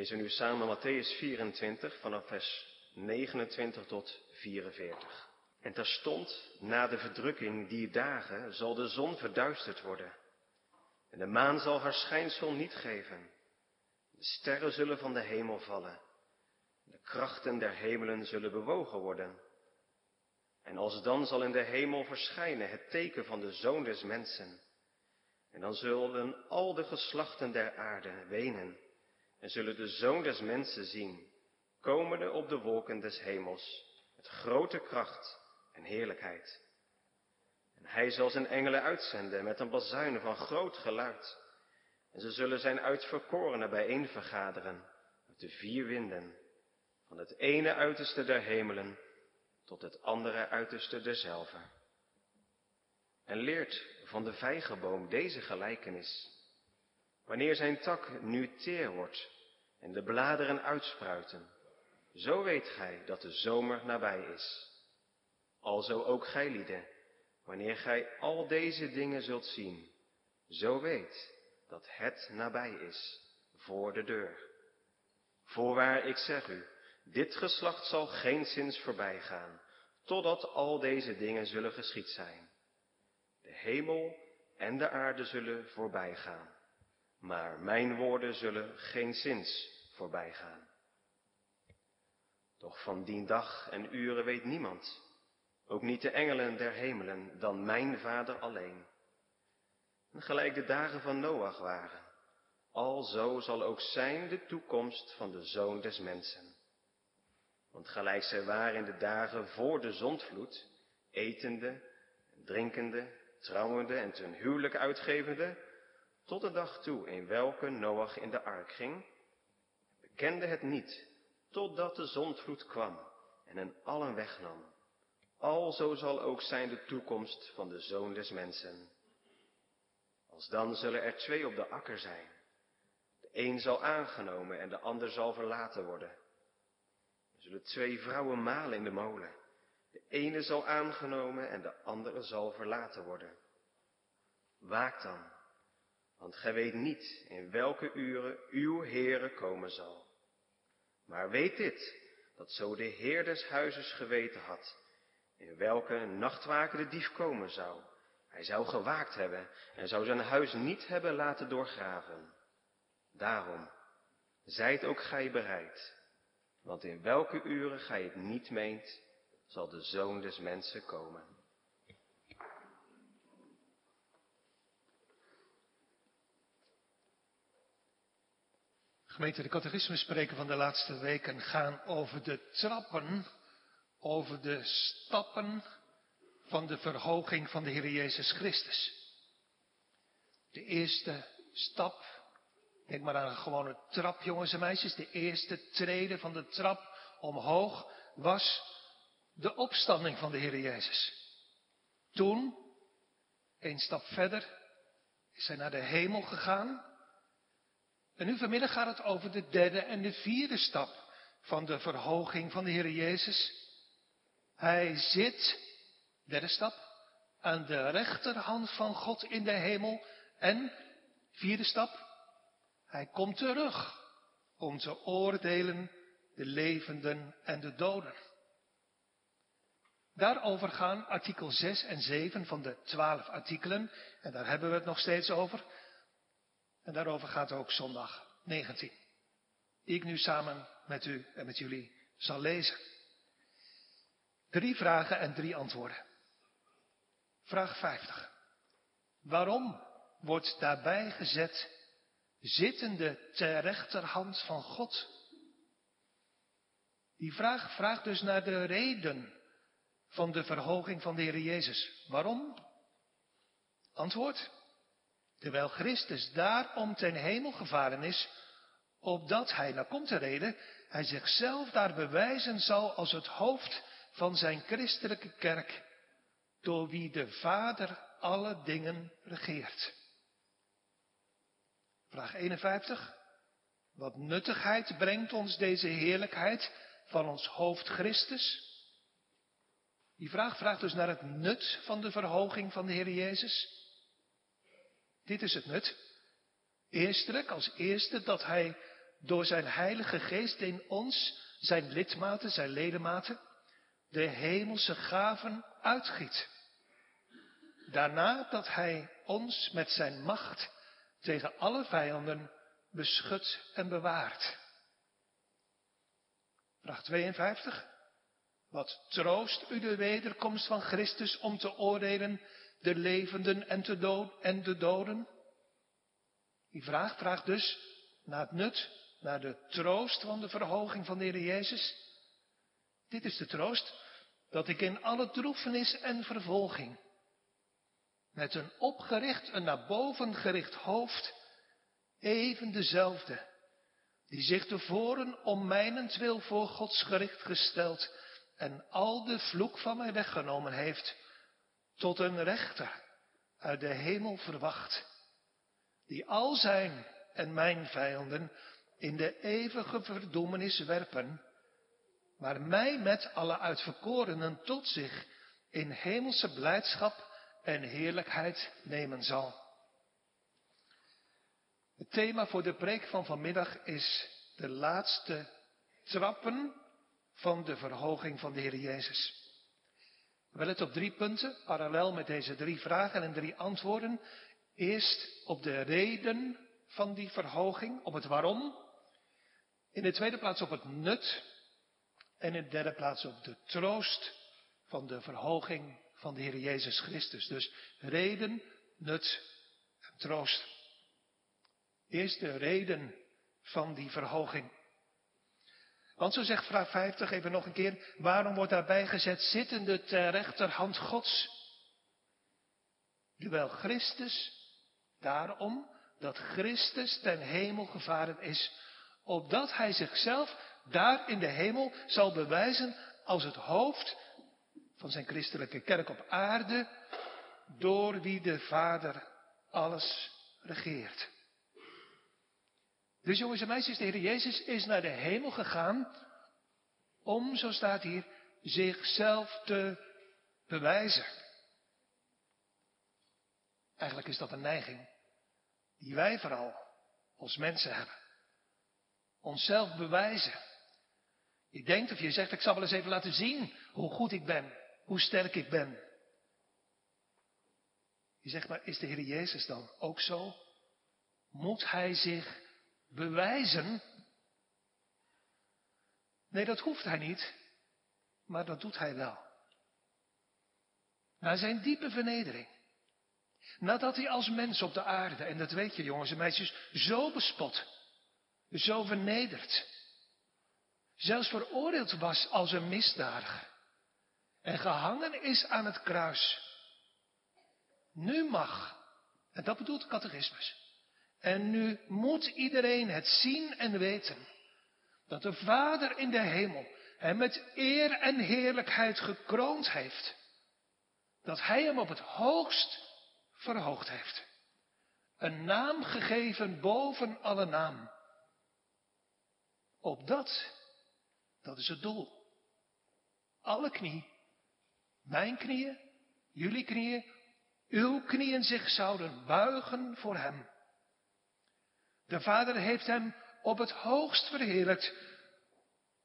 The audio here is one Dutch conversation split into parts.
lezen nu samen Matthäus 24 vanaf vers 29 tot 44. En terstond na de verdrukking die dagen zal de zon verduisterd worden. En de maan zal haar schijnsel niet geven. De sterren zullen van de hemel vallen. De krachten der hemelen zullen bewogen worden. En als dan zal in de hemel verschijnen het teken van de zoon des mensen. En dan zullen al de geslachten der aarde wenen en zullen de zoon des mensen zien, komende op de wolken des hemels, met grote kracht en heerlijkheid. En hij zal zijn engelen uitzenden met een bazuin van groot geluid. En ze zullen zijn uitverkorenen bijeen vergaderen uit de vier winden, van het ene uiterste der hemelen tot het andere uiterste derzelve. En leert van de vijgenboom deze gelijkenis. Wanneer zijn tak nu teer wordt en de bladeren uitspruiten, zo weet gij dat de zomer nabij is. Alzo ook gij lieden, wanneer gij al deze dingen zult zien, zo weet dat het nabij is, voor de deur. Voorwaar, ik zeg u, dit geslacht zal geen zins voorbij gaan, totdat al deze dingen zullen geschied zijn. De hemel en de aarde zullen voorbij gaan, maar mijn woorden zullen geen zins voorbij gaan. Doch van dien dag en uren weet niemand, ook niet de engelen der hemelen, dan mijn vader alleen. En gelijk de dagen van Noach waren, alzo zal ook zijn de toekomst van de zoon des mensen. Want gelijk zij waren in de dagen voor de zondvloed, etende, drinkende, trouwende en ten huwelijk uitgevende, tot de dag toe in welke Noach in de ark ging, bekende het niet, totdat de zondvloed kwam en hen allen wegnam. Alzo zal ook zijn de toekomst van de zoon des mensen. Als dan zullen er twee op de akker zijn. De een zal aangenomen en de ander zal verlaten worden. Er zullen twee vrouwen malen in de molen. De ene zal aangenomen en de andere zal verlaten worden. Waak dan, want gij weet niet in welke uren uw Heere komen zal. Maar weet dit, dat zo de Heer des huizes geweten had, in welke nachtwaken de dief komen zou, hij zou gewaakt hebben en zou zijn huis niet hebben laten doorgraven. Daarom, zijt ook gij bereid, want in welke uren gij het niet meent, zal de zoon des mensen komen. Gemeente, de catechismespreken van de laatste weken gaan over de trappen, over de stappen van de verhoging van de Heer Jezus Christus. De eerste stap, denk maar aan een gewone trap, jongens en meisjes, de eerste trede van de trap omhoog was de opstanding van de Heer Jezus. Toen, een stap verder, is hij naar de hemel gegaan. En nu vanmiddag gaat het over de derde en de vierde stap van de verhoging van de Heer Jezus. Hij zit, derde stap, aan de rechterhand van God in de hemel. En, vierde stap, hij komt terug om te oordelen de levenden en de doden. Daarover gaan artikel 6 en 7 van de 12 artikelen. En daar hebben we het nog steeds over. En daarover gaat ook zondag 19. Die ik nu samen met u en met jullie zal lezen. Drie vragen en drie antwoorden. Vraag 50. Waarom wordt daarbij gezet zittende ter rechterhand van God? Die vraag vraagt dus naar de reden van de verhoging van de Heer Jezus. Waarom? Antwoord. Terwijl Christus daarom ten hemel gevaren is, opdat hij, nou komt de reden, hij zichzelf daar bewijzen zal als het hoofd van zijn christelijke kerk, door wie de Vader alle dingen regeert. Vraag 51. Wat nuttigheid brengt ons deze heerlijkheid van ons hoofd Christus? Die vraag vraagt dus naar het nut van de verhoging van de Heer Jezus. Dit is het nut. Eerstelijk, als eerste, dat Hij door zijn heilige geest in ons, zijn lidmaten, zijn ledematen, de hemelse gaven uitgiet. Daarna dat hij ons met zijn macht tegen alle vijanden beschut en bewaart. Vraag 52. Wat troost u de wederkomst van Christus om te oordelen de levenden en, dood, en de doden? Die vraag vraagt dus naar het nut, naar de troost van de verhoging van de Heer Jezus. Dit is de troost dat ik in alle droefenis en vervolging met een opgericht, een naar boven gericht hoofd, even dezelfde, die zich tevoren om mijnentwil voor Gods gericht gesteld en al de vloek van mij weggenomen heeft, tot een rechter uit de hemel verwacht, die al zijn en mijn vijanden in de eeuwige verdoemenis werpen, maar mij met alle uitverkorenen tot zich in hemelse blijdschap en heerlijkheid nemen zal. Het thema voor de preek van vanmiddag is de laatste trappen van de verhoging van de Heer Jezus. We het op drie punten, parallel met deze drie vragen en drie antwoorden. Eerst op de reden van die verhoging, op het waarom. In de tweede plaats op het nut. En in de derde plaats op de troost van de verhoging van de Heer Jezus Christus. Dus reden, nut en troost. Eerst de reden van die verhoging. Want zo zegt vraag 50 even nog een keer, waarom wordt daarbij gezet zittende ter rechterhand Gods? Terwijl Christus, daarom dat Christus ten hemel gevaren is, opdat hij zichzelf daar in de hemel zal bewijzen als het hoofd van zijn christelijke kerk op aarde, door wie de Vader alles regeert. Dus jongens en meisjes, de Heer Jezus is naar de hemel gegaan om, zo staat hier, zichzelf te bewijzen. Eigenlijk is dat een neiging die wij vooral als mensen hebben. Onszelf bewijzen. Je denkt of je zegt, ik zal wel eens even laten zien hoe goed ik ben hoe sterk ik ben. Je zegt maar, is de Heer Jezus dan ook zo? Moet Hij zich bewijzen? Nee, dat hoeft Hij niet, maar dat doet Hij wel. Na zijn diepe vernedering. Nadat hij als mens op de aarde, en dat weet je jongens en meisjes, zo bespot, zo vernederd, zelfs veroordeeld was als een misdadiger en gehangen is aan het kruis. Nu mag, en dat bedoelt catechismus, en nu moet iedereen het zien en weten, dat de Vader in de hemel hem met eer en heerlijkheid gekroond heeft, dat hij hem op het hoogst verhoogd heeft. Een naam gegeven boven alle naam. Op dat, dat is het doel. Alle knie mijn knieën, jullie knieën, uw knieën zich zouden buigen voor hem. De Vader heeft hem op het hoogst verheerlijkt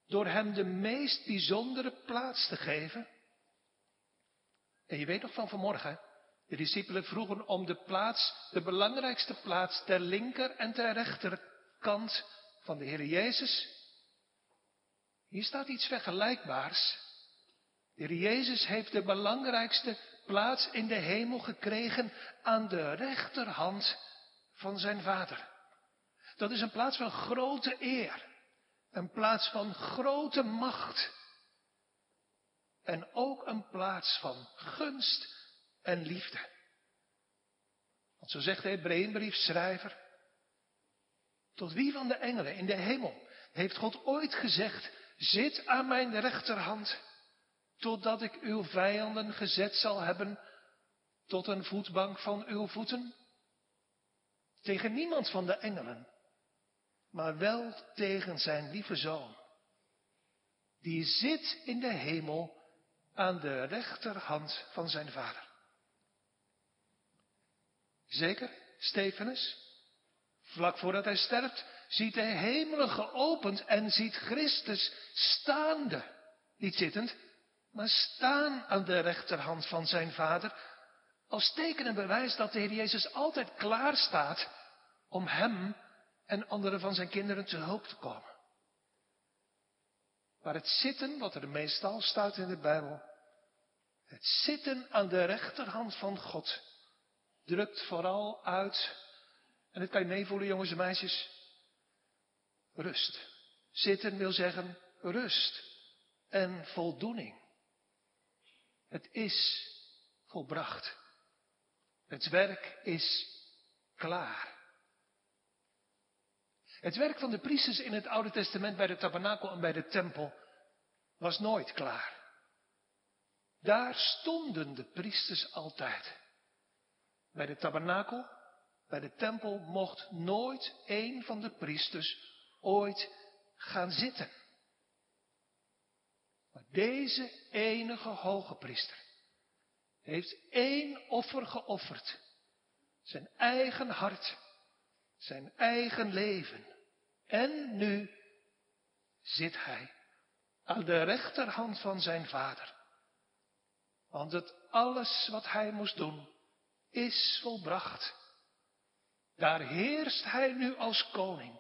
door hem de meest bijzondere plaats te geven. En je weet nog van vanmorgen, de discipelen vroegen om de plaats, de belangrijkste plaats ter linker en ter rechterkant van de Heer Jezus. Hier staat iets vergelijkbaars. De Heer Jezus heeft de belangrijkste plaats in de hemel gekregen aan de rechterhand van zijn Vader. Dat is een plaats van grote eer, een plaats van grote macht en ook een plaats van gunst en liefde. Want zo zegt de Hebreeënbrief schrijver, tot wie van de engelen in de hemel heeft God ooit gezegd, zit aan mijn rechterhand totdat ik uw vijanden gezet zal hebben tot een voetbank van uw voeten? Tegen niemand van de engelen, maar wel tegen zijn lieve zoon, die zit in de hemel aan de rechterhand van zijn vader. Zeker, Stefanus, vlak voordat hij sterft, ziet de hemelen geopend en ziet Christus staande. Niet zittend, maar staan aan de rechterhand van zijn Vader. Als teken en bewijs dat de Heer Jezus altijd klaar staat om hem en andere van zijn kinderen te hulp te komen. Maar het zitten, wat er meestal staat in de Bijbel, het zitten aan de rechterhand van God, drukt vooral uit, en het kan je meevoelen jongens en meisjes, rust. Zitten wil zeggen rust en voldoening. Het is volbracht. Het werk is klaar. Het werk van de priesters in het Oude Testament bij de tabernakel en bij de tempel was nooit klaar. Daar stonden de priesters altijd. Bij de tabernakel, bij de tempel mocht nooit een van de priesters ooit gaan zitten. Maar deze enige hoge priester heeft één offer geofferd. Zijn eigen hart, zijn eigen leven. En nu zit hij aan de rechterhand van zijn vader. Want het alles wat hij moest doen is volbracht. Daar heerst hij nu als koning,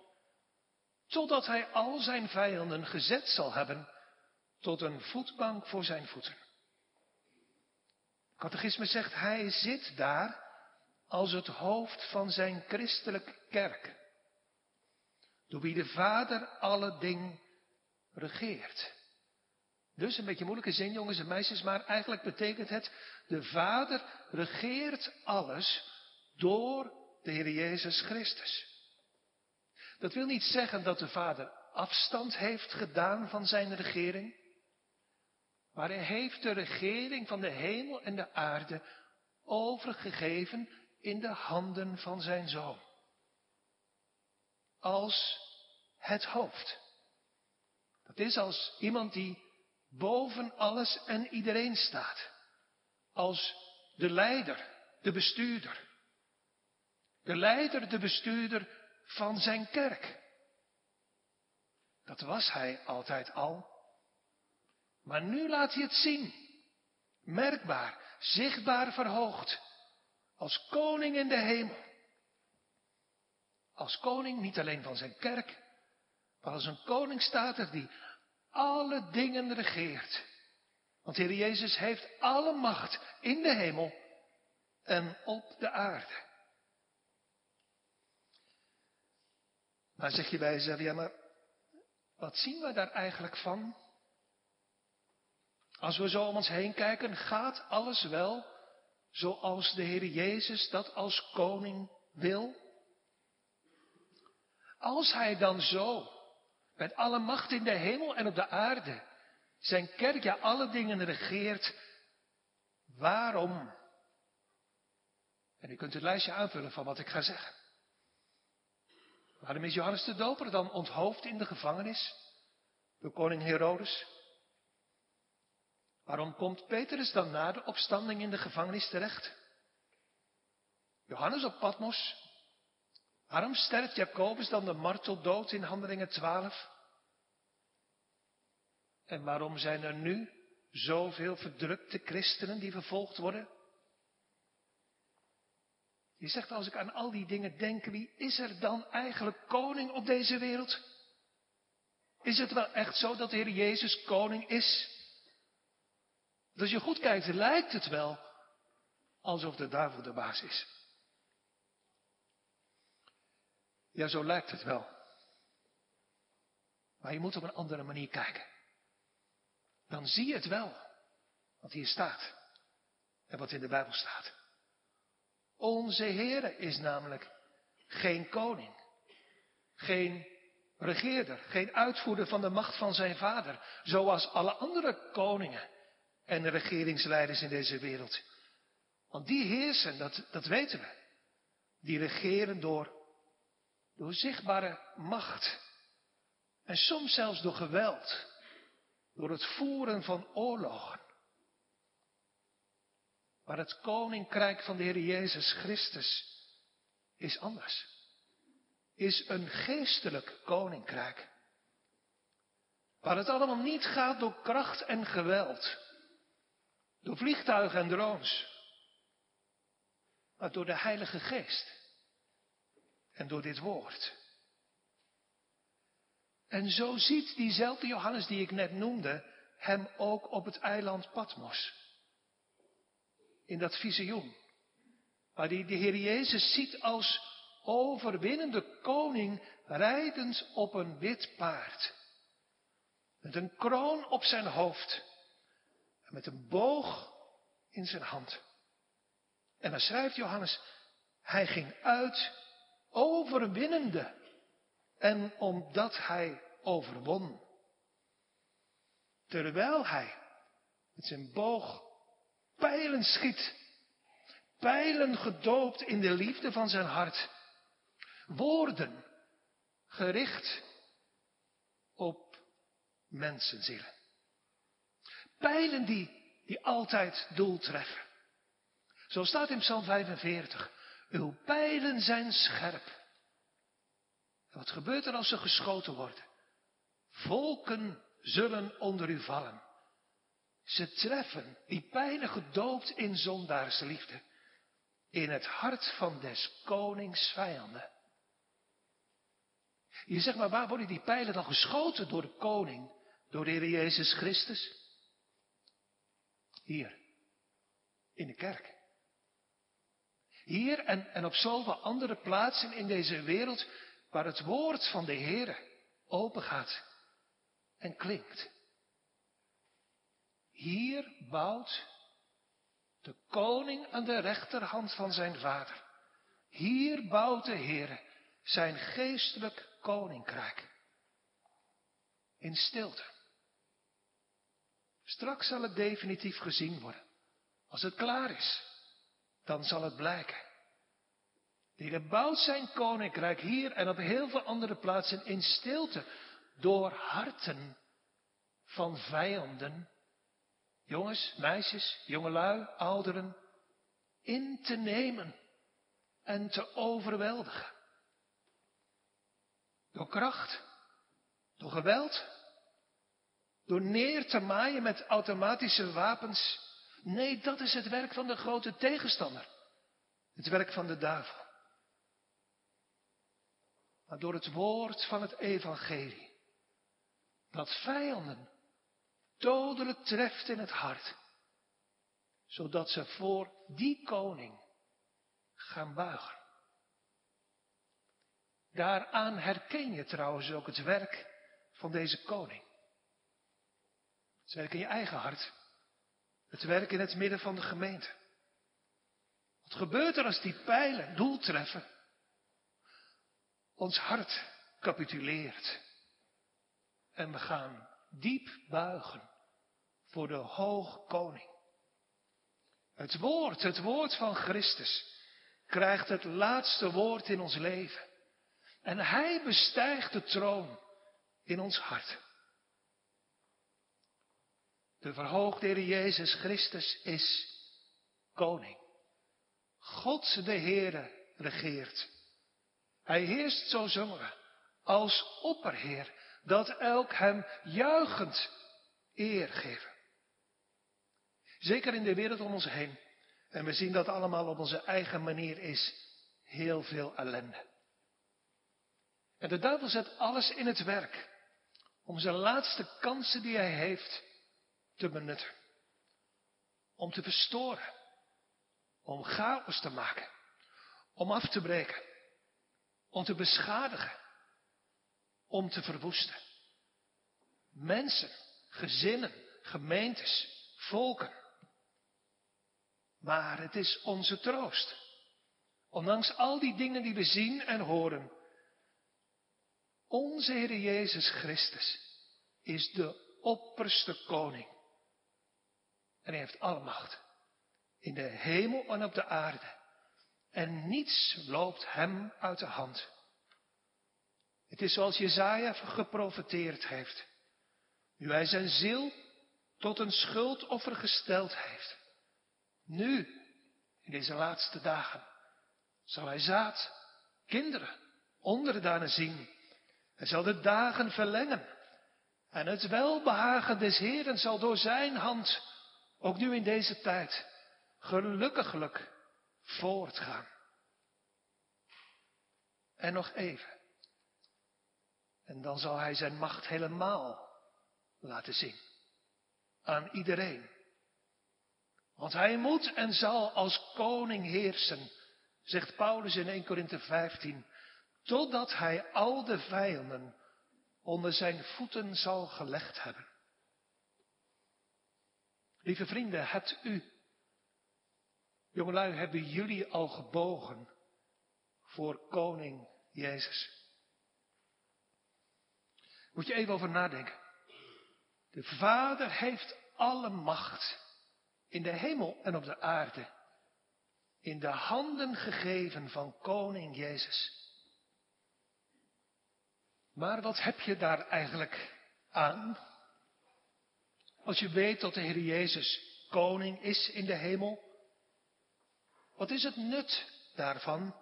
totdat hij al zijn vijanden gezet zal hebben tot een voetbank voor zijn voeten. Catechisme zegt, hij zit daar als het hoofd van zijn christelijke kerk door wie de Vader alle dingen regeert. Dus een beetje moeilijke zin, jongens en meisjes, maar eigenlijk betekent het, de Vader regeert alles door de Heer Jezus Christus. Dat wil niet zeggen dat de Vader afstand heeft gedaan van zijn regering, maar hij heeft de regering van de hemel en de aarde overgegeven in de handen van zijn Zoon als het hoofd. Dat is als iemand die boven alles en iedereen staat. Als de leider, de bestuurder. De leider, de bestuurder van zijn kerk. Dat was hij altijd al. Maar nu laat hij het zien. Merkbaar, zichtbaar verhoogd. Als koning in de hemel. Als koning niet alleen van zijn kerk, maar als een koningsstaat die alle dingen regeert. Want Heer Jezus heeft alle macht in de hemel en op de aarde. Maar zeg je bij jezelf, ja maar wat zien we daar eigenlijk van? Als we zo om ons heen kijken, gaat alles wel zoals de Heer Jezus dat als koning wil? Als hij dan zo, met alle macht in de hemel en op de aarde, zijn kerk, ja alle dingen regeert, waarom? En u kunt het lijstje aanvullen van wat ik ga zeggen. Waarom is Johannes de Doper dan onthoofd in de gevangenis door koning Herodes? Waarom komt Petrus dan na de opstanding in de gevangenis terecht? Johannes op Patmos Waarom sterft Jacobus dan de marteldood in Handelingen 12? En waarom zijn er nu zoveel verdrukte christenen die vervolgd worden? Je zegt als ik aan al die dingen denk, wie is er dan eigenlijk koning op deze wereld? Is het wel echt zo dat de Heer Jezus koning is? als je goed kijkt, lijkt het wel alsof de duivel de baas is. Ja, zo lijkt het wel. Maar je moet op een andere manier kijken. Dan zie je het wel. Wat hier staat. En wat in de Bijbel staat. Onze Heere is namelijk geen koning. Geen regeerder. Geen uitvoerder van de macht van zijn vader. Zoals alle andere koningen en regeringsleiders in deze wereld. Want die heersen, dat, dat weten we. Die regeren door door zichtbare macht. En soms zelfs door geweld. Door het voeren van oorlogen. Maar het koninkrijk van de Heer Jezus Christus is anders. is een geestelijk koninkrijk. Waar het allemaal niet gaat door kracht en geweld, door vliegtuigen en drones, maar door de Heilige Geest en door dit woord. En zo ziet diezelfde Johannes die ik net noemde hem ook op het eiland Patmos. In dat visioen. Waar hij de Heer Jezus ziet als overwinnende koning rijdend op een wit paard. Met een kroon op zijn hoofd. En met een boog in zijn hand. En dan schrijft Johannes, hij ging uit overwinnende. En omdat hij overwon. Terwijl hij met zijn boog pijlen schiet. Pijlen gedoopt in de liefde van zijn hart. Woorden gericht op mensenzielen. Pijlen die, die altijd doel treffen. Zo staat in Psalm 45. Uw pijlen zijn scherp. En wat gebeurt er als ze geschoten worden? Volken zullen onder u vallen. Ze treffen die pijlen gedoopt in zondaarsliefde. In het hart van des konings vijanden. Je zegt maar, waar worden die pijlen dan geschoten door de koning? Door de Heer Jezus Christus? Hier. In de kerk. Hier en, en op zoveel andere plaatsen in deze wereld waar het woord van de Heer open gaat en klinkt. Hier bouwt de koning aan de rechterhand van zijn vader. Hier bouwt de Heer zijn geestelijk koninkrijk. In stilte. Straks zal het definitief gezien worden. Als het klaar is, dan zal het blijken. Heer bouwt zijn koninkrijk hier en op heel veel andere plaatsen in stilte door harten van vijanden, jongens, meisjes, jongelui, ouderen, in te nemen en te overweldigen. Door kracht, door geweld, door neer te maaien met automatische wapens. Nee, dat is het werk van de grote tegenstander. Het werk van de duivel. Maar door het woord van het evangelie dat vijanden dodelijk treft in het hart, zodat ze voor die koning gaan buigen. Daaraan herken je trouwens ook het werk van deze koning. Het werk in je eigen hart. Het werk in het midden van de gemeente. Wat gebeurt er als die pijlen doel treffen? Ons hart capituleert. En we gaan diep buigen voor de hoogkoning. Het woord, het woord van Christus, krijgt het laatste woord in ons leven. En hij bestijgt de troon in ons hart. De verhoogde Heer Jezus Christus is koning. God de Heere regeert. Hij heerst, zo zongen als opperheer dat elk hem juichend eer geven. Zeker in de wereld om ons heen. En we zien dat allemaal op onze eigen manier is. Heel veel ellende. En de duivel zet alles in het werk om zijn laatste kansen die hij heeft te benutten. Om te verstoren. Om chaos te maken. Om af te breken. Om te beschadigen om te verwoesten. Mensen, gezinnen, gemeentes, volken. Maar het is onze troost. Ondanks al die dingen die we zien en horen. Onze Heer Jezus Christus is de opperste koning. En hij heeft alle macht. In de hemel en op de aarde. En niets loopt hem uit de hand. Het is zoals Jezaja geprofeteerd heeft. Nu hij zijn ziel tot een schuldoffer gesteld heeft. Nu, in deze laatste dagen, zal hij zaad, kinderen onderdanen zien. Hij zal de dagen verlengen. En het welbehagen des Heeren zal door zijn hand, ook nu in deze tijd, gelukkiglijk voortgaan. En nog even. En dan zal hij zijn macht helemaal laten zien. Aan iedereen. Want hij moet en zal als koning heersen, zegt Paulus in 1 Korinthe 15, totdat hij al de vijanden onder zijn voeten zal gelegd hebben. Lieve vrienden, hebt u, jongelui, hebben jullie al gebogen voor koning Jezus? Moet je even over nadenken. De Vader heeft alle macht in de hemel en op de aarde in de handen gegeven van koning Jezus. Maar wat heb je daar eigenlijk aan? Als je weet dat de Heer Jezus koning is in de hemel, wat is het nut daarvan?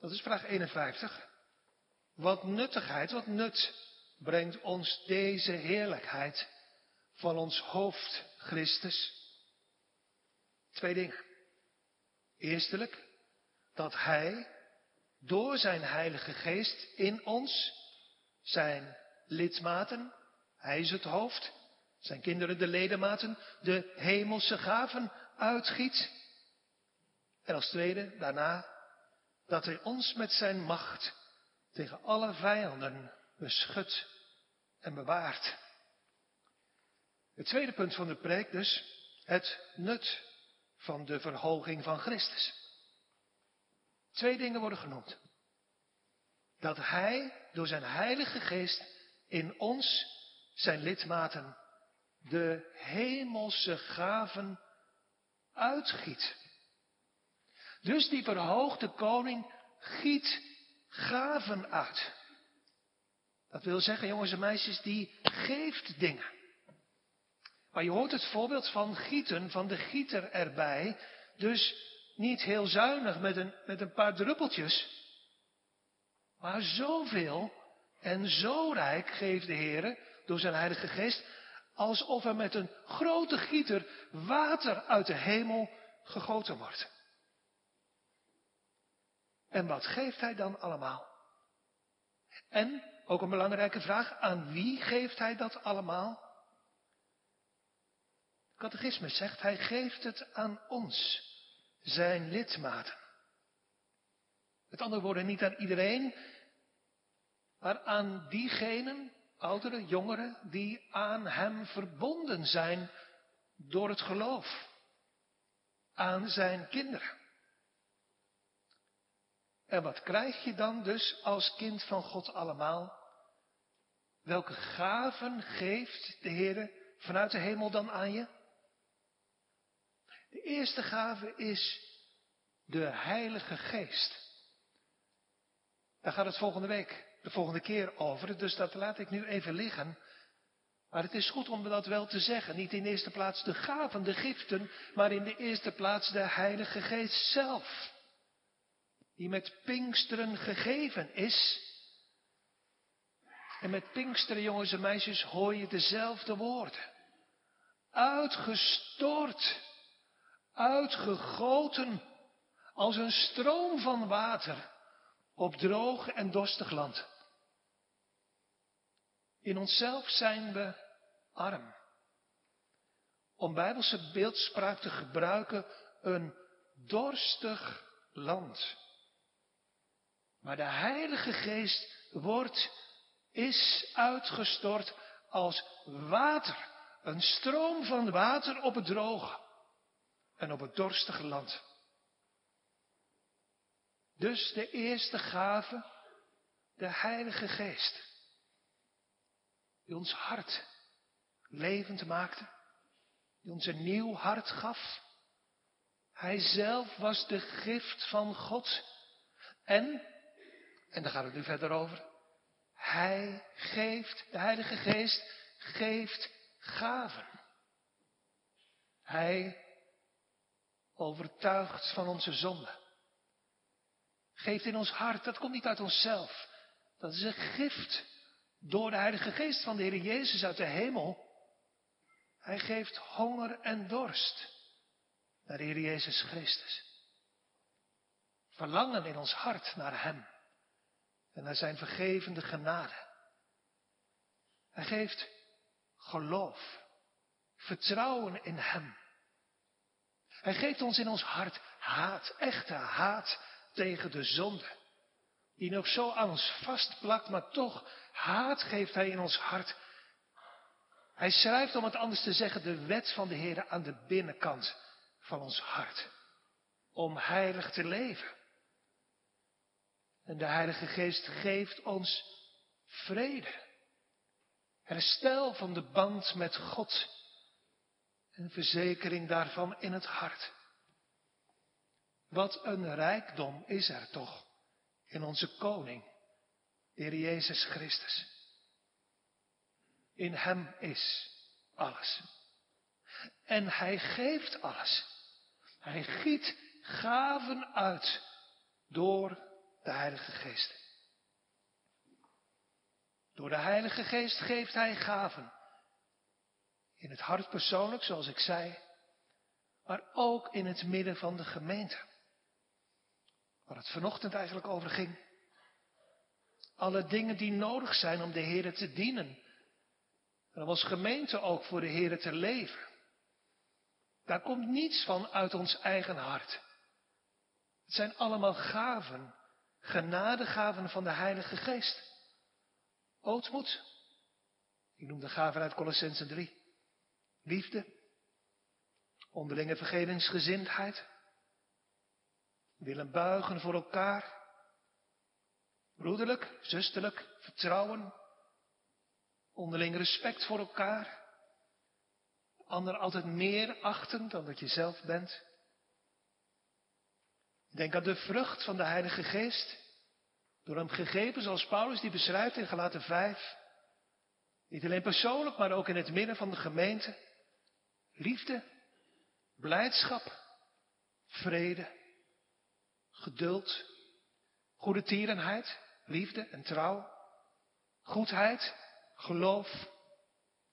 Dat is vraag 51. Wat nuttigheid, wat nut brengt ons deze heerlijkheid van ons hoofd Christus? Twee dingen. Eerstelijk, dat Hij door zijn Heilige Geest in ons, zijn lidmaten, Hij is het hoofd, zijn kinderen de ledematen, de hemelse gaven uitgiet. En als tweede, daarna, dat Hij ons met zijn macht tegen alle vijanden beschut en bewaart. Het tweede punt van de preek dus, het nut van de verhoging van Christus. Twee dingen worden genoemd. Dat Hij door zijn Heilige Geest in ons, zijn lidmaten, de hemelse gaven uitgiet. Dus die verhoogde koning giet gaven uit. Dat wil zeggen, jongens en meisjes, die geeft dingen. Maar je hoort het voorbeeld van gieten, van de gieter erbij. Dus niet heel zuinig met een, met een paar druppeltjes. Maar zoveel en zo rijk geeft de Heer door zijn Heilige Geest. Alsof er met een grote gieter water uit de hemel gegoten wordt. En wat geeft hij dan allemaal? En, ook een belangrijke vraag, aan wie geeft hij dat allemaal? catechisme zegt, hij geeft het aan ons, zijn lidmaten. Met andere woorden, niet aan iedereen, maar aan diegenen, ouderen, jongeren, die aan hem verbonden zijn door het geloof. Aan zijn kinderen. En wat krijg je dan dus als kind van God allemaal? Welke gaven geeft de Heer vanuit de hemel dan aan je? De eerste gave is de Heilige Geest. Daar gaat het volgende week, de volgende keer over, dus dat laat ik nu even liggen. Maar het is goed om dat wel te zeggen. Niet in de eerste plaats de gaven, de giften, maar in de eerste plaats de Heilige Geest zelf. Die met Pinksteren gegeven is. En met Pinksteren, jongens en meisjes, hoor je dezelfde woorden. Uitgestort uitgegoten als een stroom van water op droog en dorstig land. In onszelf zijn we arm. Om bijbelse beeldspraak te gebruiken, een dorstig land. Maar de Heilige Geest wordt, is uitgestort als water. Een stroom van water op het droge en op het dorstige land. Dus de eerste gave, de Heilige Geest, die ons hart levend maakte, die ons een nieuw hart gaf. Hij zelf was de gift van God. En, en daar gaat het nu verder over, hij geeft, de Heilige Geest geeft gaven. Hij overtuigd van onze zonde. Geeft in ons hart. Dat komt niet uit onszelf. Dat is een gift door de Heilige Geest van de Heer Jezus uit de hemel. Hij geeft honger en dorst naar de Heer Jezus Christus. Verlangen in ons hart naar Hem en naar Zijn vergevende genade. Hij geeft geloof, vertrouwen in Hem. Hij geeft ons in ons hart haat, echte haat tegen de zonde. Die nog zo aan ons vastplakt, maar toch haat geeft Hij in ons hart. Hij schrijft, om het anders te zeggen, de wet van de Heer aan de binnenkant van ons hart. Om heilig te leven. En de Heilige Geest geeft ons vrede. Herstel van de band met God. En verzekering daarvan in het hart. Wat een rijkdom is er toch in onze koning, de Heer Jezus Christus. In Hem is alles. En Hij geeft alles. Hij giet gaven uit door de Heilige Geest. Door de Heilige Geest geeft Hij gaven. In het hart persoonlijk, zoals ik zei, maar ook in het midden van de gemeente. Waar het vanochtend eigenlijk over ging. Alle dingen die nodig zijn om de Heer te dienen. En om als gemeente ook voor de Heer te leven. Daar komt niets van uit ons eigen hart. Het zijn allemaal gaven, genadegaven van de Heilige Geest. Ootmoed. Ik noem de gaven uit Colossense 3. Liefde. Onderlinge vergevingsgezindheid. Willen buigen voor elkaar. Broederlijk, zusterlijk, vertrouwen. Onderling respect voor elkaar. Ander altijd meer achten dan dat je zelf bent. Denk aan de vrucht van de Heilige Geest. Door hem gegeven, zoals Paulus die beschrijft in Galaten 5. Niet alleen persoonlijk, maar ook in het midden van de gemeente. Liefde, blijdschap, vrede, geduld, goede tierenheid, liefde en trouw, goedheid, geloof,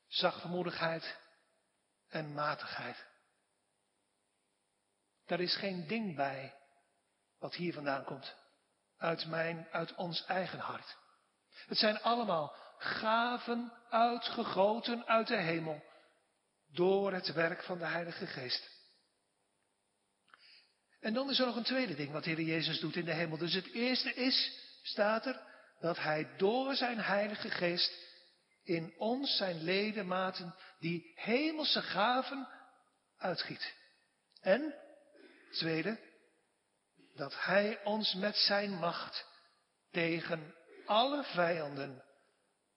zachtmoedigheid en matigheid. Daar is geen ding bij wat hier vandaan komt. Uit mijn, uit ons eigen hart. Het zijn allemaal gaven uitgegoten uit de hemel door het werk van de Heilige Geest. En dan is er nog een tweede ding wat de Heer Jezus doet in de hemel. Dus het eerste is, staat er, dat Hij door zijn Heilige Geest in ons, zijn ledematen, die hemelse gaven uitgiet. En, tweede, dat Hij ons met zijn macht tegen alle vijanden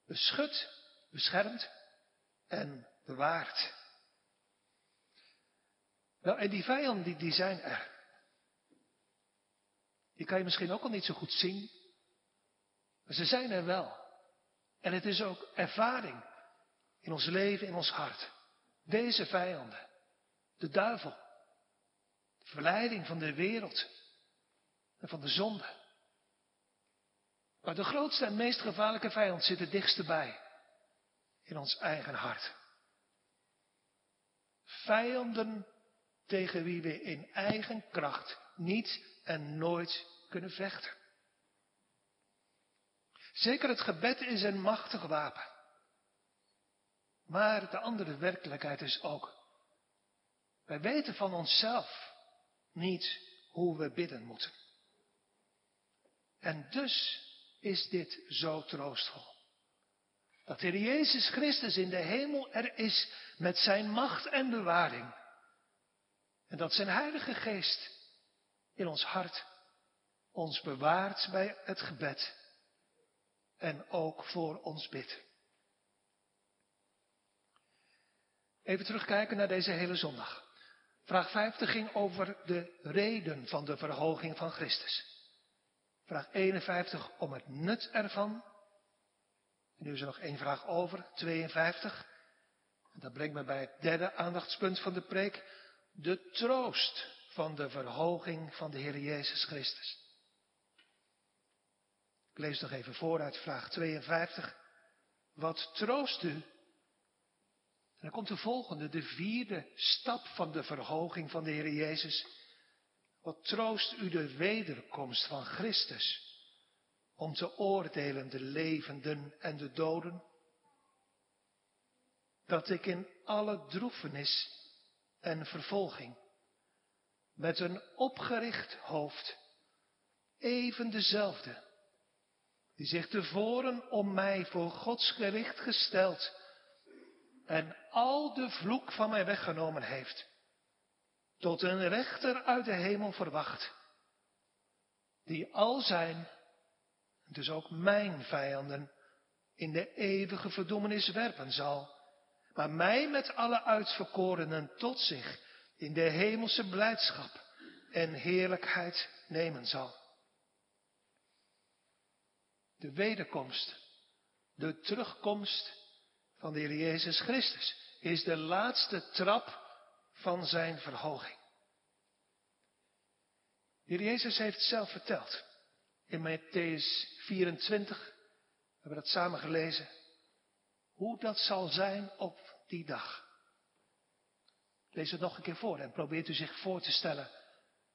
beschut, beschermt en bewaart. Nou, en die vijanden die, zijn er. Die kan je misschien ook al niet zo goed zien. Maar ze zijn er wel. En het is ook ervaring in ons leven, in ons hart. Deze vijanden. De duivel. De verleiding van de wereld. En van de zonde. Maar de grootste en meest gevaarlijke vijand zit het dichtst bij. In ons eigen hart. Vijanden tegen wie we in eigen kracht niet en nooit kunnen vechten. Zeker het gebed is een machtig wapen. Maar de andere werkelijkheid is ook, wij weten van onszelf niet hoe we bidden moeten. En dus is dit zo troostvol. Dat de Jezus Christus in de hemel er is met zijn macht en bewaring. En dat zijn Heilige Geest in ons hart ons bewaart bij het gebed en ook voor ons bidt. Even terugkijken naar deze hele zondag. Vraag 50 ging over de reden van de verhoging van Christus. Vraag 51 om het nut ervan. En nu is er nog één vraag over, 52. En dat brengt me bij het derde aandachtspunt van de preek. De troost van de verhoging van de Heer Jezus Christus. lees nog even voor uit vraag 52. Wat troost u? En dan komt de volgende, de vierde stap van de verhoging van de Heer Jezus. Wat troost u de wederkomst van Christus om te oordelen de levenden en de doden? Dat ik in alle droefenis en vervolging met een opgericht hoofd, even dezelfde, die zich tevoren om mij voor Gods gericht gesteld en al de vloek van mij weggenomen heeft, tot een rechter uit de hemel verwacht, die al zijn, dus ook mijn vijanden, in de eeuwige verdoemenis werpen zal, maar mij met alle uitverkorenen tot zich in de hemelse blijdschap en heerlijkheid nemen zal. De wederkomst, de terugkomst van de Heer Jezus Christus is de laatste trap van zijn verhoging. De Heer Jezus heeft zelf verteld in Matthäus 24, we hebben dat samen gelezen, hoe dat zal zijn op die dag. Lees het nog een keer voor en probeert u zich voor te stellen,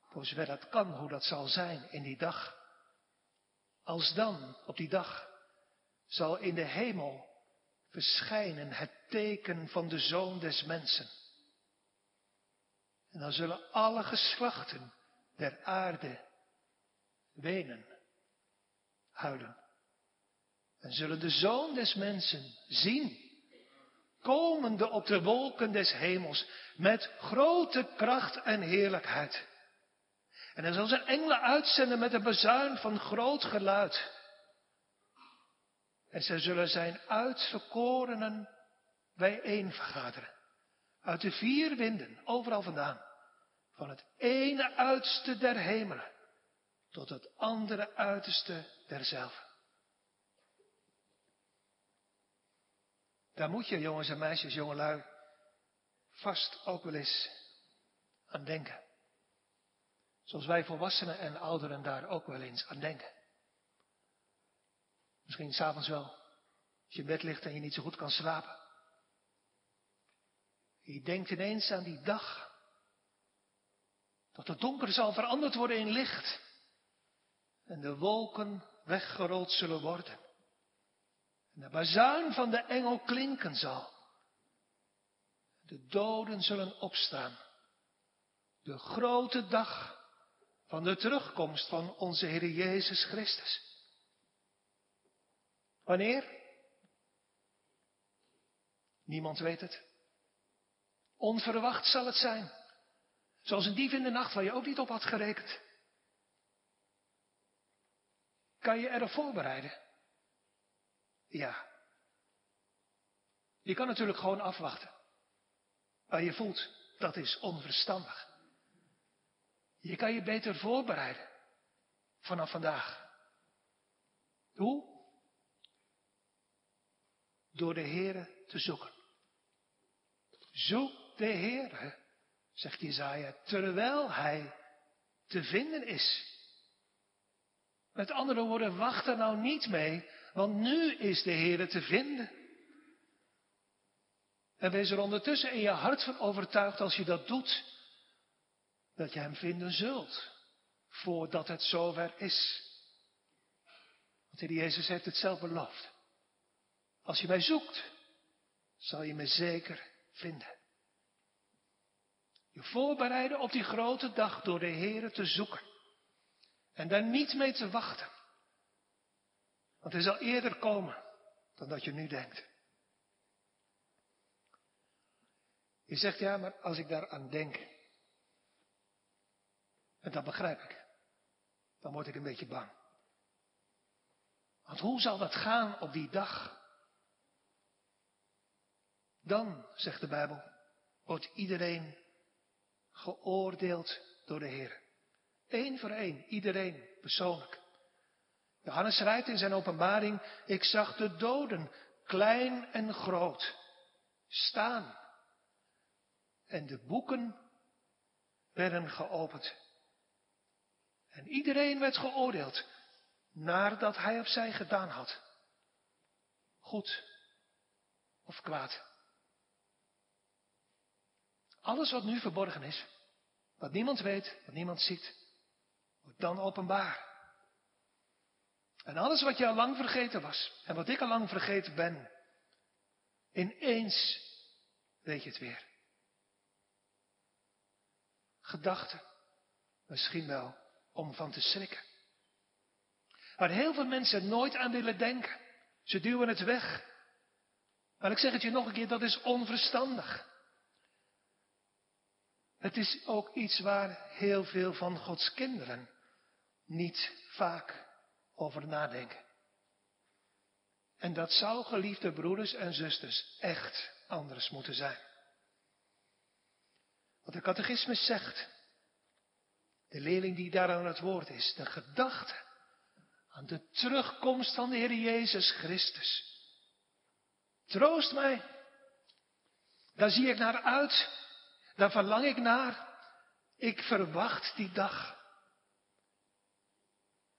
voor zover dat kan, hoe dat zal zijn in die dag. Als dan, op die dag, zal in de hemel verschijnen het teken van de Zoon des Mensen. En dan zullen alle geslachten der aarde wenen, huilen. En zullen de Zoon des Mensen zien komende op de wolken des hemels, met grote kracht en heerlijkheid. En hij zal zijn engelen uitzenden met een bezuin van groot geluid. En zij zullen zijn uitverkorenen bijeen vergaderen. Uit de vier winden, overal vandaan. Van het ene uiterste der hemelen tot het andere uiterste derzelfde. Daar moet je, jongens en meisjes, jongelui, vast ook wel eens aan denken. Zoals wij volwassenen en ouderen daar ook wel eens aan denken. Misschien s'avonds wel, als je in bed ligt en je niet zo goed kan slapen. Je denkt ineens aan die dag. Dat het donker zal veranderd worden in licht. En de wolken weggerold zullen worden. De bazuin van de engel klinken zal. De doden zullen opstaan. De grote dag van de terugkomst van onze Heer Jezus Christus. Wanneer? Niemand weet het. Onverwacht zal het zijn. Zoals een dief in de nacht waar je ook niet op had gerekend. Kan je erop voorbereiden? Ja. Je kan natuurlijk gewoon afwachten. Maar je voelt, dat is onverstandig. Je kan je beter voorbereiden vanaf vandaag. Hoe? Door de Heere te zoeken. Zoek de Heere, zegt Jezaja, terwijl Hij te vinden is. Met andere woorden, wacht er nou niet mee want nu is de Heer te vinden. En wees er ondertussen in je hart van overtuigd als je dat doet, dat je Hem vinden zult, voordat het zover is. Want de Jezus heeft het zelf beloofd. Als je mij zoekt, zal je me zeker vinden. Je voorbereiden op die grote dag door de Heer te zoeken. En daar niet mee te wachten. Want hij zal eerder komen dan dat je nu denkt. Je zegt ja, maar als ik daar aan denk, en dat begrijp ik, dan word ik een beetje bang. Want hoe zal dat gaan op die dag? Dan, zegt de Bijbel, wordt iedereen geoordeeld door de Heer. Eén voor één, iedereen persoonlijk. Johannes schrijft in zijn openbaring, ik zag de doden, klein en groot, staan. En de boeken werden geopend. En iedereen werd geoordeeld naar dat hij of zij gedaan had. Goed of kwaad. Alles wat nu verborgen is, wat niemand weet, wat niemand ziet, dan openbaar. En alles wat je al lang vergeten was en wat ik al lang vergeten ben, ineens weet je het weer. Gedachten, misschien wel om van te schrikken. Waar heel veel mensen nooit aan willen denken. Ze duwen het weg. Maar ik zeg het je nog een keer, dat is onverstandig. Het is ook iets waar heel veel van Gods kinderen niet vaak over nadenken. En dat zou, geliefde broeders en zusters, echt anders moeten zijn. Wat de catechismus zegt, de leerling die daar aan het woord is, de gedachte aan de terugkomst van de Heer Jezus Christus. Troost mij. Daar zie ik naar uit. Daar verlang ik naar. Ik verwacht die dag.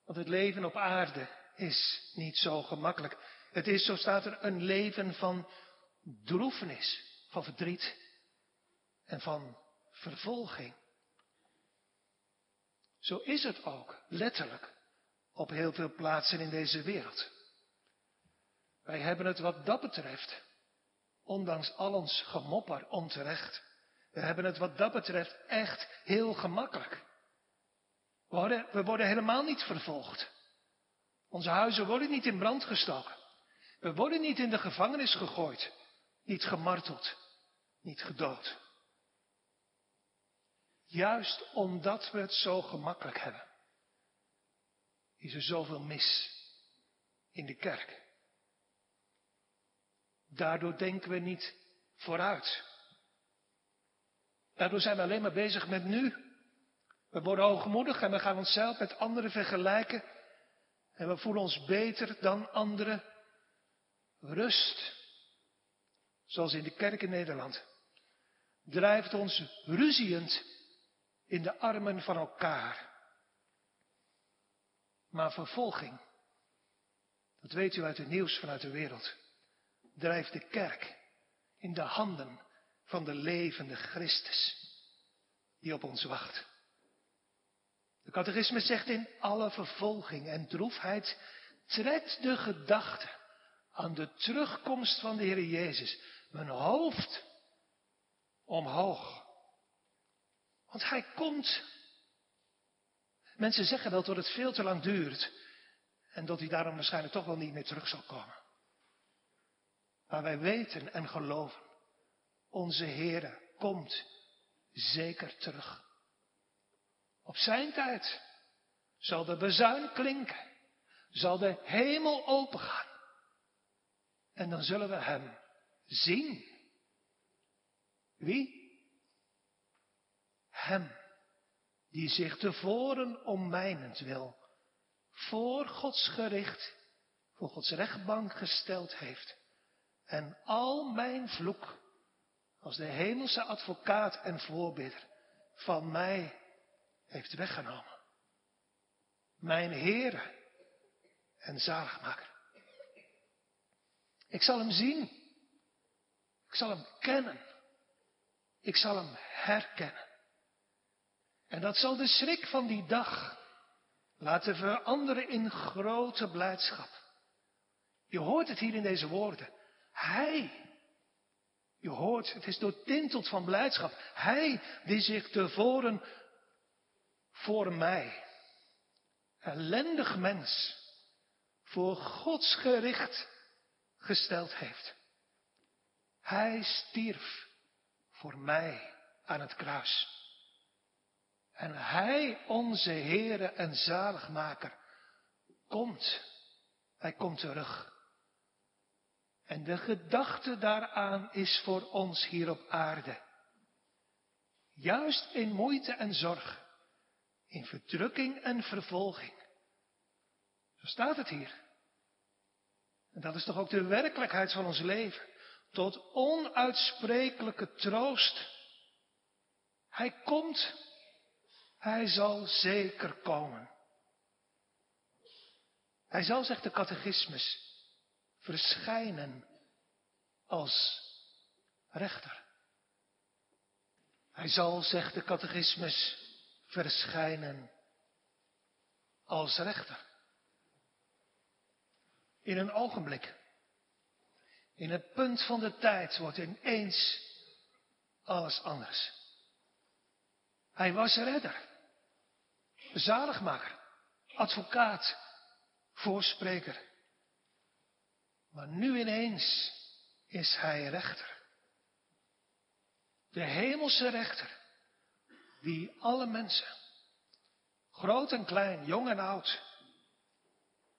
Want het leven op aarde is niet zo gemakkelijk. Het is, zo staat er, een leven van droefenis, van verdriet en van vervolging. Zo is het ook, letterlijk, op heel veel plaatsen in deze wereld. Wij hebben het wat dat betreft, ondanks al ons gemopper onterecht, we hebben het wat dat betreft echt heel gemakkelijk. We worden, we worden helemaal niet vervolgd. Onze huizen worden niet in brand gestoken. We worden niet in de gevangenis gegooid, niet gemarteld, niet gedood. Juist omdat we het zo gemakkelijk hebben, is er zoveel mis in de kerk. Daardoor denken we niet vooruit. Daardoor zijn we alleen maar bezig met nu. We worden hoogmoedig en we gaan onszelf met anderen vergelijken. En we voelen ons beter dan anderen. Rust, zoals in de kerk in Nederland, drijft ons ruziend in de armen van elkaar. Maar vervolging, dat weet u uit het nieuws vanuit de wereld, drijft de kerk in de handen van de levende Christus die op ons wacht. De catechismus zegt in alle vervolging en droefheid, trekt de gedachte aan de terugkomst van de Heer Jezus mijn hoofd omhoog. Want Hij komt. Mensen zeggen wel dat het veel te lang duurt en dat Hij daarom waarschijnlijk toch wel niet meer terug zal komen. Maar wij weten en geloven, onze Heer komt zeker terug. Op zijn tijd zal de bezuin klinken, zal de hemel opengaan. En dan zullen we hem zien. Wie? Hem die zich tevoren om mijnend wil voor Gods gericht, voor Gods rechtbank gesteld heeft. En al mijn vloek als de hemelse advocaat en voorbidder van mij heeft weggenomen. Mijn Heere en zaligmaker. Ik zal hem zien. Ik zal hem kennen. Ik zal hem herkennen. En dat zal de schrik van die dag laten veranderen in grote blijdschap. Je hoort het hier in deze woorden. Hij, je hoort, het is doortinteld van blijdschap. Hij die zich tevoren voor mij, ellendig mens, voor Gods gericht gesteld heeft. Hij stierf voor mij aan het kruis. En hij, onze Heere en Zaligmaker, komt. Hij komt terug. En de gedachte daaraan is voor ons hier op aarde. Juist in moeite en zorg in verdrukking en vervolging. Zo staat het hier. En dat is toch ook de werkelijkheid van ons leven. Tot onuitsprekelijke troost. Hij komt. Hij zal zeker komen. Hij zal, zegt de catechismus, verschijnen als rechter. Hij zal, zegt de catechismus, verschijnen als rechter. In een ogenblik, in het punt van de tijd, wordt ineens alles anders. Hij was redder, zaligmaker, advocaat, voorspreker. Maar nu ineens is hij rechter. De hemelse rechter, die alle mensen, groot en klein, jong en oud,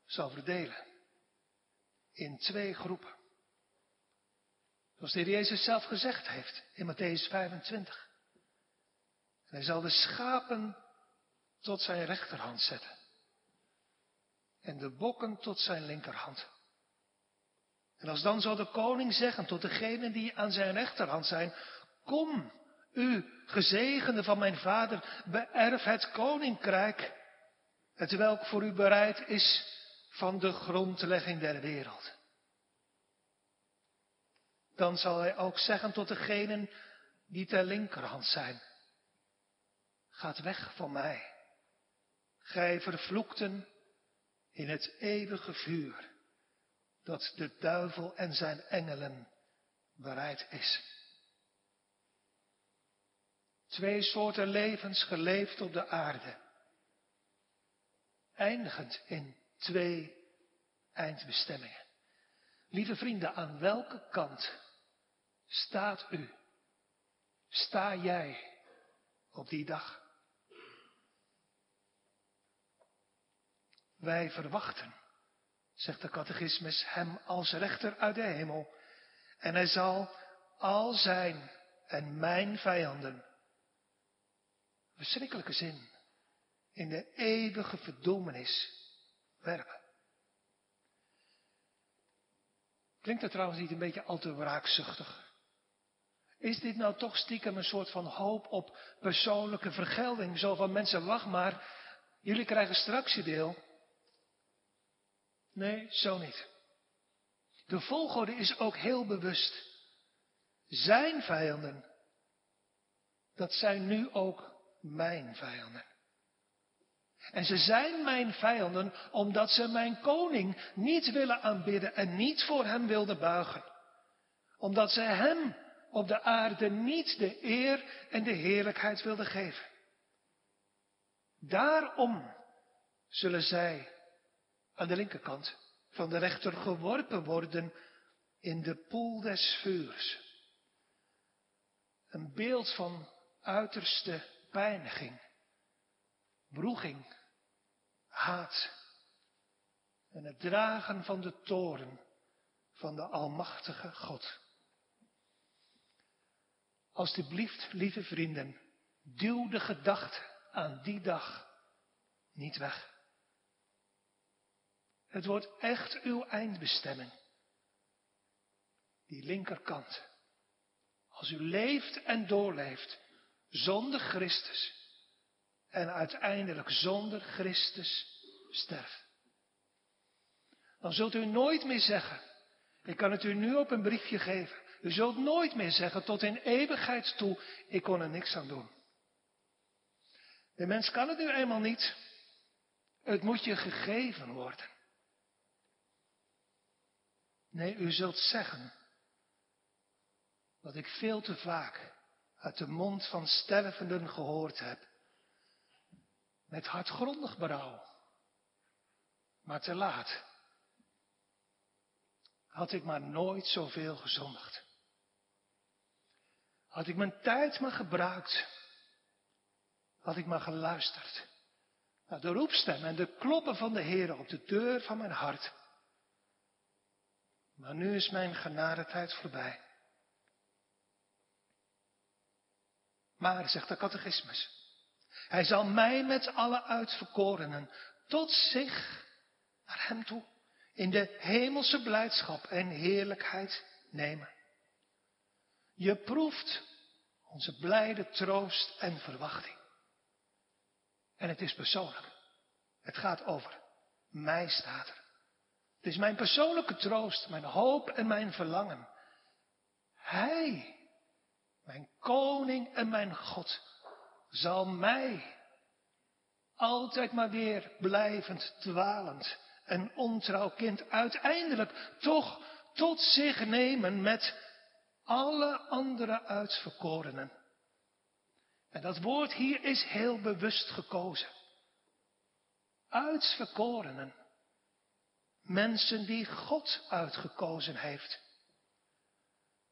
zal verdelen in twee groepen. Zoals de Heer Jezus zelf gezegd heeft in Matthäus 25. hij zal de schapen tot zijn rechterhand zetten. En de bokken tot zijn linkerhand. En als dan zal de koning zeggen tot degenen die aan zijn rechterhand zijn, kom, u gezegende van mijn vader, beërf het koninkrijk, het welk voor u bereid is van de grondlegging der wereld. Dan zal hij ook zeggen tot degenen die ter linkerhand zijn, gaat weg van mij, gij vervloekten in het eeuwige vuur, dat de duivel en zijn engelen bereid is. Twee soorten levens geleefd op de aarde. Eindigend in twee eindbestemmingen. Lieve vrienden, aan welke kant staat u? Sta jij op die dag? Wij verwachten, zegt de catechismus, hem als rechter uit de hemel. En hij zal al zijn en mijn vijanden verschrikkelijke zin in de eeuwige verdoemenis werpen. Klinkt dat trouwens niet een beetje al te wraakzuchtig? Is dit nou toch stiekem een soort van hoop op persoonlijke vergelding? Zo van mensen, wacht maar, jullie krijgen straks je deel. Nee, zo niet. De volgorde is ook heel bewust. Zijn vijanden, dat zijn nu ook mijn vijanden. En ze zijn mijn vijanden omdat ze mijn koning niet willen aanbidden en niet voor hem wilden buigen. Omdat ze hem op de aarde niet de eer en de heerlijkheid wilden geven. Daarom zullen zij aan de linkerkant van de rechter geworpen worden in de poel des vuurs. Een beeld van uiterste pijniging, broeging, haat en het dragen van de toren van de Almachtige God. Alsjeblieft, lieve vrienden, duw de gedachte aan die dag niet weg. Het wordt echt uw eindbestemming. Die linkerkant. Als u leeft en doorleeft zonder Christus en uiteindelijk zonder Christus sterft. Dan zult u nooit meer zeggen, ik kan het u nu op een briefje geven, u zult nooit meer zeggen tot in eeuwigheid toe, ik kon er niks aan doen. De mens kan het nu eenmaal niet. Het moet je gegeven worden. Nee, u zult zeggen wat ik veel te vaak uit de mond van stervenden gehoord heb. Met hartgrondig berouw. Maar te laat. Had ik maar nooit zoveel gezondigd. Had ik mijn tijd maar gebruikt. Had ik maar geluisterd. Naar de roepstem en de kloppen van de Heer op de deur van mijn hart. Maar nu is mijn genadetijd voorbij. Maar, zegt de catechismus, hij zal mij met alle uitverkorenen tot zich, naar hem toe, in de hemelse blijdschap en heerlijkheid nemen. Je proeft onze blijde troost en verwachting. En het is persoonlijk. Het gaat over mij, staat er. Het is mijn persoonlijke troost, mijn hoop en mijn verlangen. Hij, mijn koning en mijn God, zal mij altijd maar weer blijvend dwalend en ontrouw kind uiteindelijk toch tot zich nemen met alle andere uitverkorenen. En dat woord hier is heel bewust gekozen. Uitverkorenen. Mensen die God uitgekozen heeft.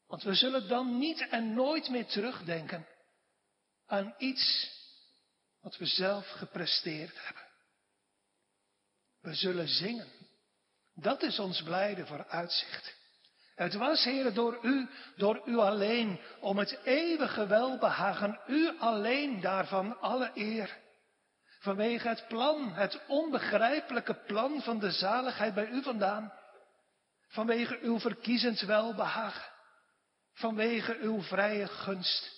Want we zullen dan niet en nooit meer terugdenken aan iets wat we zelf gepresteerd hebben. We zullen zingen. Dat is ons blijde vooruitzicht. Het was, Heer, door u, door u alleen, om het eeuwige welbehagen, u alleen daarvan alle eer. Vanwege het plan, het onbegrijpelijke plan van de zaligheid bij u vandaan. Vanwege uw verkiezend welbehagen. Vanwege uw vrije gunst.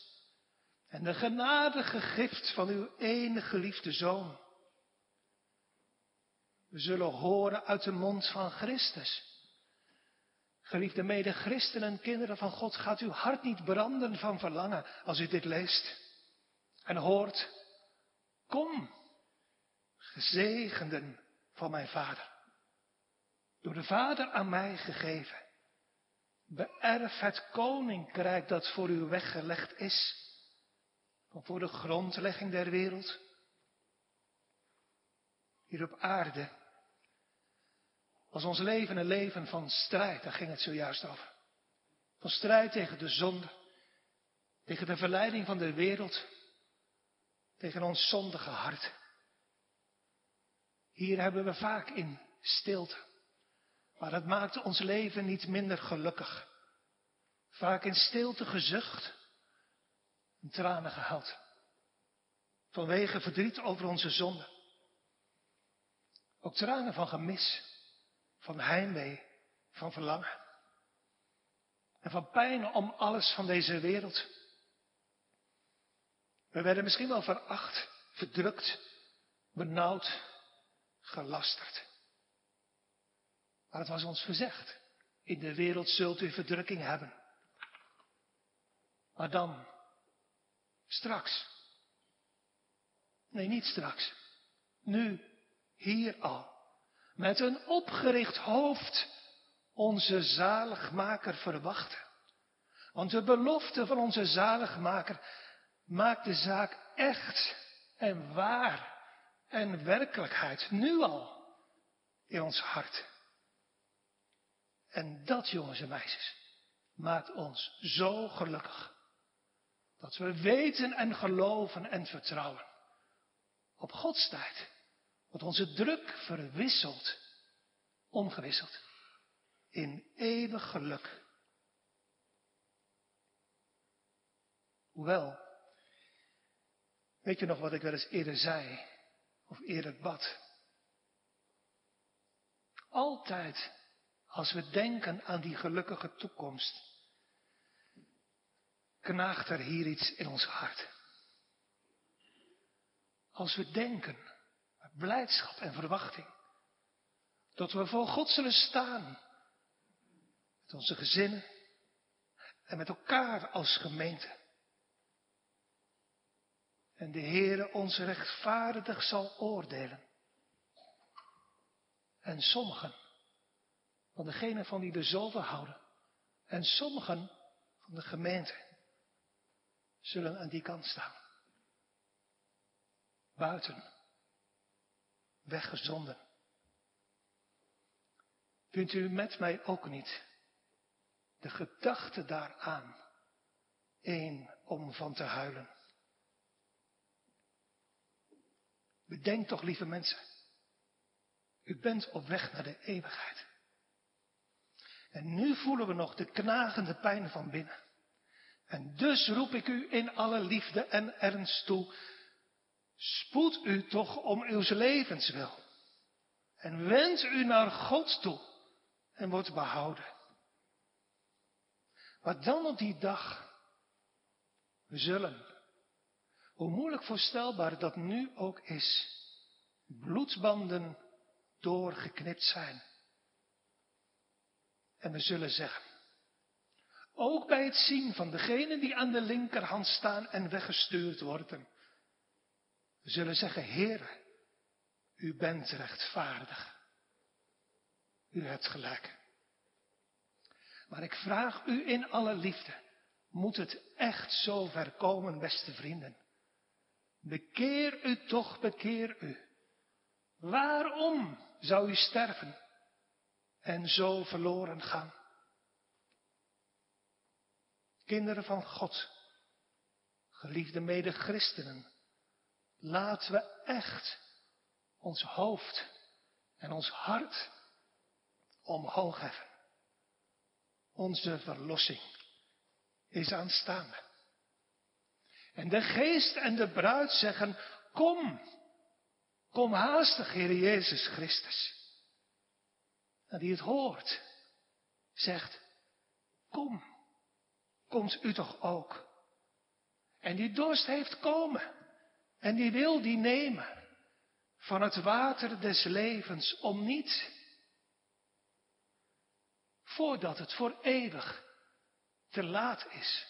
En de genadige gift van uw enige geliefde zoon. We zullen horen uit de mond van Christus. Geliefde mede-christenen en kinderen van God, gaat uw hart niet branden van verlangen als u dit leest en hoort. Kom, gezegenden van mijn Vader. Door de Vader aan mij gegeven. Beërf het koninkrijk dat voor u weggelegd is. Van voor de grondlegging der wereld. Hier op aarde was ons leven een leven van strijd, daar ging het zojuist over. Van strijd tegen de zonde, tegen de verleiding van de wereld, tegen ons zondige hart. Hier hebben we vaak in stilte, maar het maakt ons leven niet minder gelukkig. Vaak in stilte gezucht en tranen gehuild. Vanwege verdriet over onze zonde. Ook tranen van gemis, van heimwee, van verlangen. En van pijn om alles van deze wereld. We werden misschien wel veracht, verdrukt, benauwd, gelasterd. Maar het was ons gezegd. In de wereld zult u verdrukking hebben. Maar dan, straks. Nee, niet straks. Nu, hier al. Met een opgericht hoofd onze zaligmaker verwachten. Want de belofte van onze zaligmaker maakt de zaak echt en waar en werkelijkheid nu al in ons hart. En dat, jongens en meisjes, maakt ons zo gelukkig. Dat we weten en geloven en vertrouwen op Gods tijd. Wat onze druk verwisselt, omgewisseld, in eeuwig geluk. Hoewel, weet je nog wat ik wel eens eerder zei, of eerder bad? Altijd als we denken aan die gelukkige toekomst, knaagt er hier iets in ons hart. Als we denken blijdschap en verwachting. Dat we voor God zullen staan. Met onze gezinnen en met elkaar als gemeente. En de Heere ons rechtvaardig zal oordelen. En sommigen van degenen van die er zoveel houden. En sommigen van de gemeente zullen aan die kant staan. Buiten weggezonden. Vindt u met mij ook niet de gedachte daaraan één om van te huilen? Bedenk toch, lieve mensen, u bent op weg naar de eeuwigheid. En nu voelen we nog de knagende pijn van binnen. En dus roep ik u in alle liefde en ernst toe, Spoed u toch om uw levenswil. En wend u naar God toe en wordt behouden. Maar dan op die dag, zullen, hoe moeilijk voorstelbaar dat nu ook is, bloedbanden doorgeknipt zijn. En we zullen zeggen, ook bij het zien van degenen die aan de linkerhand staan en weggestuurd worden, we zullen zeggen, Heer, u bent rechtvaardig. U hebt gelijk. Maar ik vraag u in alle liefde, moet het echt zo ver komen, beste vrienden? Bekeer u toch, bekeer u. Waarom zou u sterven en zo verloren gaan? Kinderen van God, geliefde mede-christenen, laten we echt ons hoofd en ons hart omhoog heffen. Onze verlossing is aanstaande. En de geest en de bruid zeggen, kom, kom haastig, Heer Jezus Christus. En die het hoort, zegt, kom, komt u toch ook. En die dorst heeft komen. En die wil die nemen van het water des levens om niet, voordat het voor eeuwig te laat is.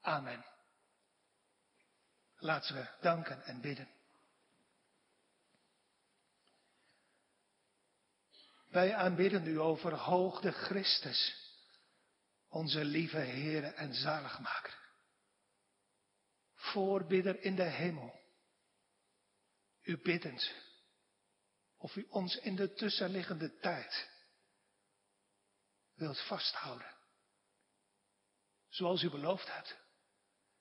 Amen. Laten we danken en bidden. Wij aanbidden u over hoogde Christus, onze lieve Heere en zaligmaker. Voorbidder in de hemel. U biddend of u ons in de tussenliggende tijd wilt vasthouden. Zoals u beloofd hebt.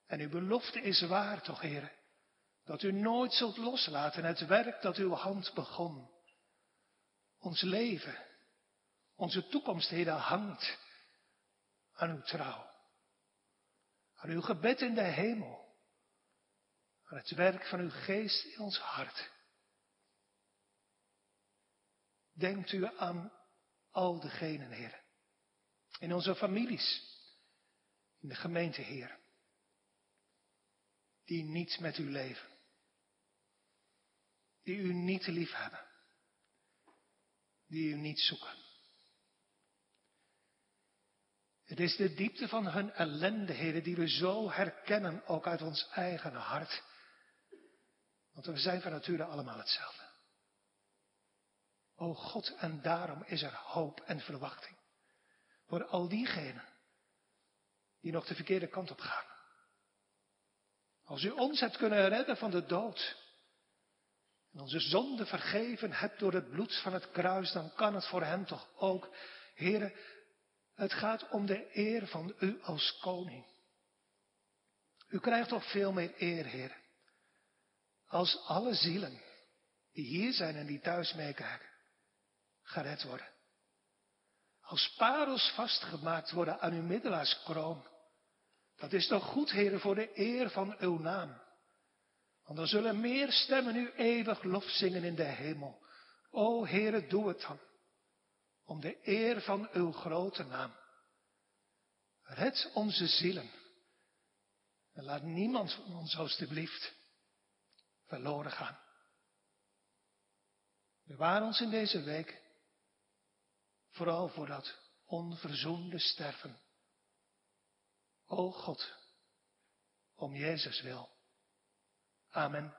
En uw belofte is waar toch, heren, dat u nooit zult loslaten het werk dat uw hand begon. Ons leven, onze toekomst, heren, hangt aan uw trouw. Aan uw gebed in de hemel. Aan het werk van uw geest in ons hart. Denkt u aan al degenen, heren. In onze families. In de gemeente, Heer die niet met u leven. Die u niet lief hebben. Die u niet zoeken. Het is de diepte van hun ellende, heren, die we zo herkennen, ook uit ons eigen hart. Want we zijn van nature allemaal hetzelfde. O God, en daarom is er hoop en verwachting. Voor al diegenen die nog de verkeerde kant op gaan. Als u ons hebt kunnen redden van de dood. Onze zonde vergeven hebt door het bloed van het kruis, dan kan het voor hen toch ook. Heren, het gaat om de eer van u als koning. U krijgt toch veel meer eer, Heer. Als alle zielen die hier zijn en die thuis meekijken, gered worden. Als parels vastgemaakt worden aan uw middelaarskroon. Dat is toch goed, heren, voor de eer van uw naam. Want dan zullen meer stemmen u eeuwig lof zingen in de hemel. O Heere, doe het dan. Om de eer van uw grote naam. Red onze zielen. En laat niemand van ons alstublieft verloren gaan. Bewaar ons in deze week. Vooral voor dat onverzoende sterven O God, om Jezus wil. Amen.